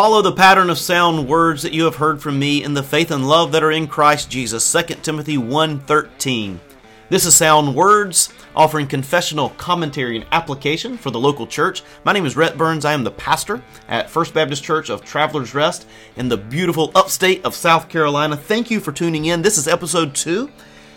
Follow the pattern of sound words that you have heard from me in the faith and love that are in Christ Jesus. 2 Timothy 1:13. This is Sound Words, offering confessional commentary and application for the local church. My name is Rhett Burns. I am the pastor at First Baptist Church of Travelers Rest in the beautiful upstate of South Carolina. Thank you for tuning in. This is episode two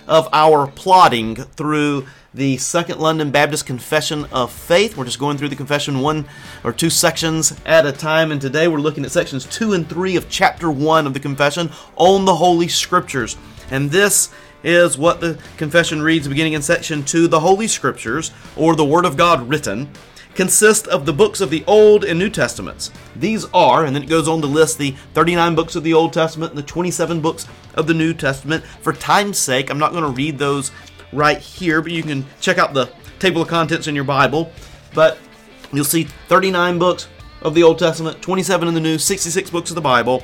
of our plotting through the Second London Baptist Confession of Faith. We're just going through the confession one or two sections at a time, and today we're looking at sections two and three of chapter one of the confession on the Holy Scriptures. And this is what the confession reads beginning in section 2 The Holy Scriptures, or the Word of God written, consist of the books of the Old and New Testaments. These are, and then it goes on to list the 39 books of the Old Testament and the 27 books of the New Testament. For time's sake, I'm not going to read those right here, but you can check out the table of contents in your Bible. But you'll see 39 books of the Old Testament, 27 in the New, 66 books of the Bible.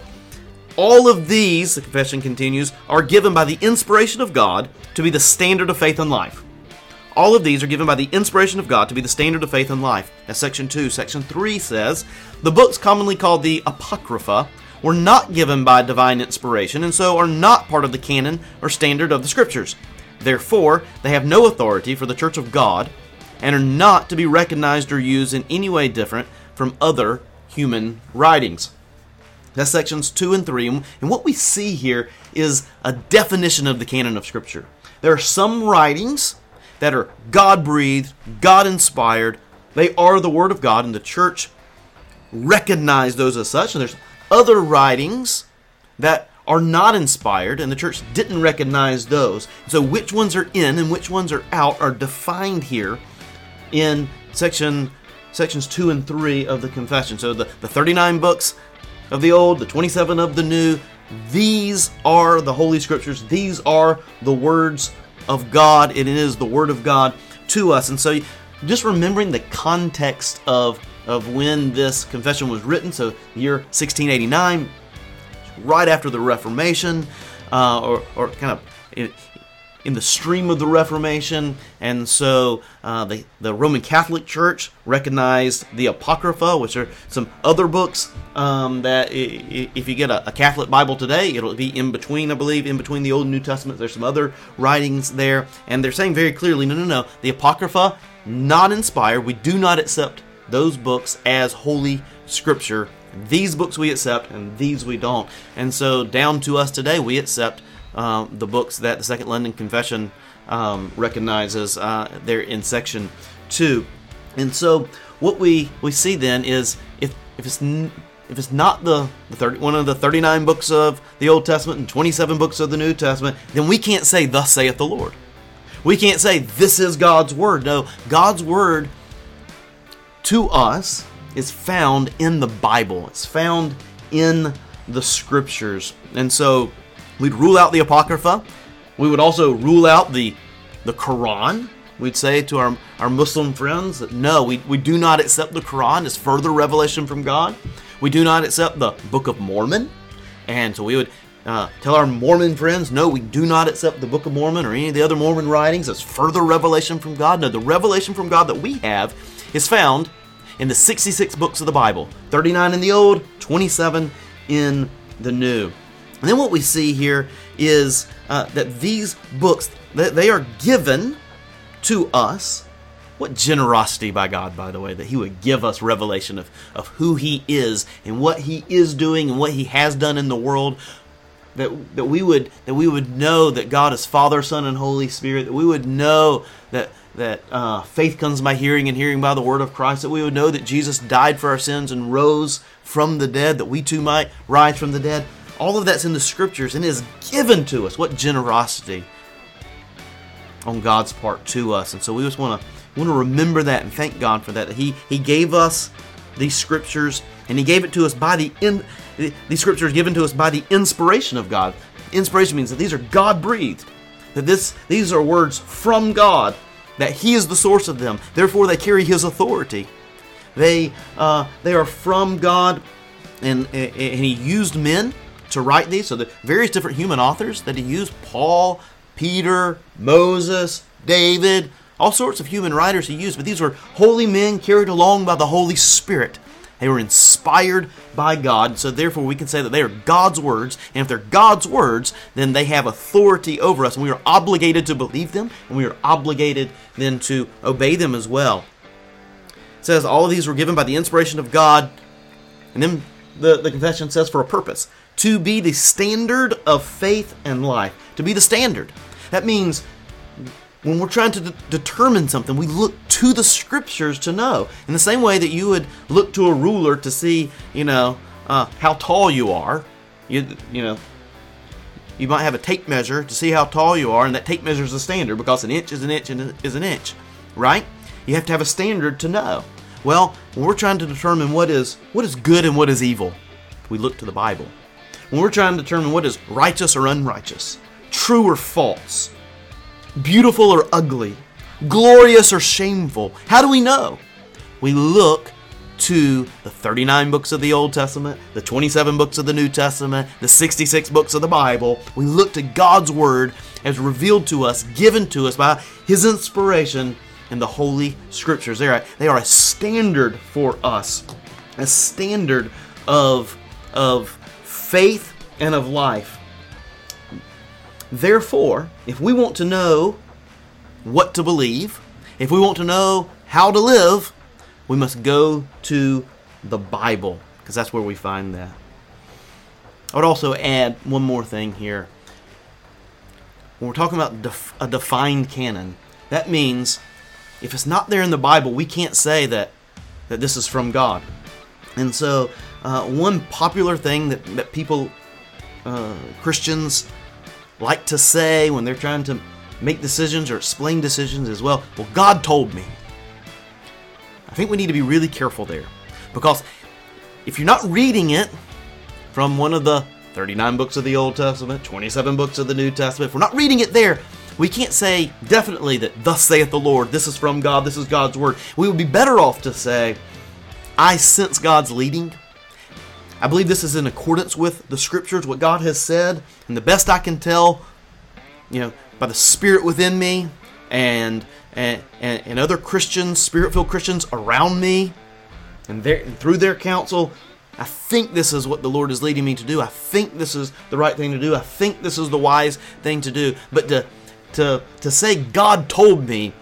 All of these, the confession continues, are given by the inspiration of God to be the standard of faith and life. All of these are given by the inspiration of God to be the standard of faith and life. As section 2, section 3 says, the books commonly called the Apocrypha were not given by divine inspiration and so are not part of the canon or standard of the Scriptures. Therefore, they have no authority for the Church of God and are not to be recognized or used in any way different from other human writings. That's sections 2 and 3. And what we see here is a definition of the canon of Scripture. There are some writings that are God breathed, God inspired. They are the Word of God, and the church recognized those as such. And there's other writings that are not inspired, and the church didn't recognize those. So, which ones are in and which ones are out are defined here in section sections 2 and 3 of the confession. So, the, the 39 books of the Old, the 27 of the New. These are the Holy Scriptures. These are the words of God. It is the Word of God to us. And so, just remembering the context of of when this confession was written. So, year 1689, right after the Reformation, uh, or, or kind of in the stream of the Reformation, and so uh, the, the Roman Catholic Church recognized the Apocrypha, which are some other books um, that if you get a, a, Catholic Bible today, it'll be in between, I believe, in between the Old and New Testament. There's some other writings there, and they're saying very clearly, no, no, no, the Apocrypha, not inspired. We do not accept those books as holy scripture. These books we accept, and these we don't. And so, down to us today, we accept um, the books that the Second London Confession um, recognizes uh, there in section two. And so what we, we see then is if if it's n- if it's not the, the 30, one of the 39 books of the Old Testament and 27 books of the New Testament, then we can't say, Thus saith the Lord. We can't say, This is God's Word. No, God's Word to us is found in the Bible, it's found in the Scriptures. And so We'd rule out the Apocrypha. We would also rule out the, the Quran. We'd say to our, our Muslim friends that no, we, we do not accept the Quran as further revelation from God. We do not accept the Book of Mormon. And so we would uh, tell our Mormon friends, no, we do not accept the Book of Mormon or any of the other Mormon writings as further revelation from God. No, the revelation from God that we have is found in the 66 books of the Bible 39 in the Old, 27 in the New. And then what we see here is uh, that these books that they are given to us. What generosity by God, by the way, that He would give us revelation of, of who He is and what He is doing and what He has done in the world. That, that we would that we would know that God is Father, Son, and Holy Spirit. That we would know that that uh, faith comes by hearing and hearing by the word of Christ. That we would know that Jesus died for our sins and rose from the dead. That we too might rise from the dead. All of that's in the scriptures and is given to us. What generosity on God's part to us. And so we just want to want to remember that and thank God for that. he He gave us these scriptures and He gave it to us by the in, these scriptures given to us by the inspiration of God. Inspiration means that these are God breathed. That this these are words from God. That He is the source of them. Therefore, they carry His authority. They uh, they are from God, and and He used men to write these. So the various different human authors that he used Paul, Peter, Moses, David, all sorts of human writers he used, but these were holy men carried along by the Holy Spirit. They were inspired by God, so therefore we can say that they are God's words. And if they're God's words, then they have authority over us, and we are obligated to believe them, and we are obligated then to obey them as well. It says all of these were given by the inspiration of God, and then the, the confession says for a purpose to be the standard of faith and life. To be the standard. That means when we're trying to de- determine something, we look to the scriptures to know. In the same way that you would look to a ruler to see, you know, uh, how tall you are. You, you know, you might have a tape measure to see how tall you are, and that tape measure is a standard because an inch is an inch and is an inch, right? You have to have a standard to know. Well, when we're trying to determine what is what is good and what is evil, we look to the Bible. When we're trying to determine what is righteous or unrighteous, true or false, beautiful or ugly, glorious or shameful, how do we know? We look to the 39 books of the Old Testament, the 27 books of the New Testament, the 66 books of the Bible. We look to God's Word as revealed to us, given to us by His inspiration in the Holy Scriptures. They are, they are a standard for us, a standard of, of faith and of life. Therefore, if we want to know what to believe, if we want to know how to live, we must go to the Bible, because that's where we find that. I would also add one more thing here. When we're talking about def- a defined canon, that means if it's not there in the Bible, we can't say that, that this is from God. And so, uh, one popular thing that, that people, uh, Christians, like to say when they're trying to make decisions or explain decisions as well, well, God told me. I think we need to be really careful there. Because if you're not reading it from one of the 39 books of the Old Testament, 27 books of the New Testament, if we're not reading it there, we can't say definitely that, Thus saith the Lord, this is from God, this is God's Word. We would be better off to say, I sense God's leading. I believe this is in accordance with the scriptures, what God has said, and the best I can tell, you know, by the Spirit within me and and, and, and other Christians, spirit-filled Christians around me, and, their, and through their counsel, I think this is what the Lord is leading me to do. I think this is the right thing to do. I think this is the wise thing to do. But to to to say God told me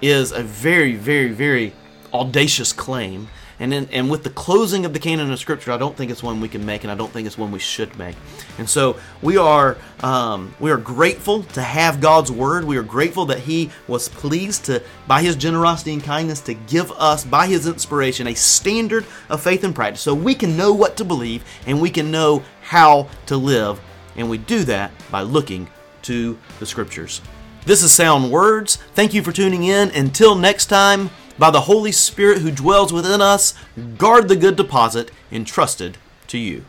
is a very, very, very audacious claim. And, in, and with the closing of the canon of Scripture, I don't think it's one we can make, and I don't think it's one we should make. And so we are um, we are grateful to have God's Word. We are grateful that He was pleased to, by His generosity and kindness, to give us, by His inspiration, a standard of faith and practice, so we can know what to believe and we can know how to live. And we do that by looking to the Scriptures. This is Sound Words. Thank you for tuning in. Until next time by the Holy Spirit who dwells within us, guard the good deposit entrusted to you.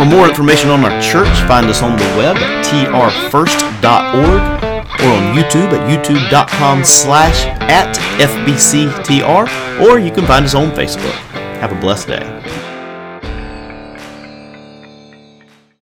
For more information on our church, find us on the web at trfirst.org or on YouTube at youtube.com slash at FBCTR, or you can find us on Facebook. Have a blessed day.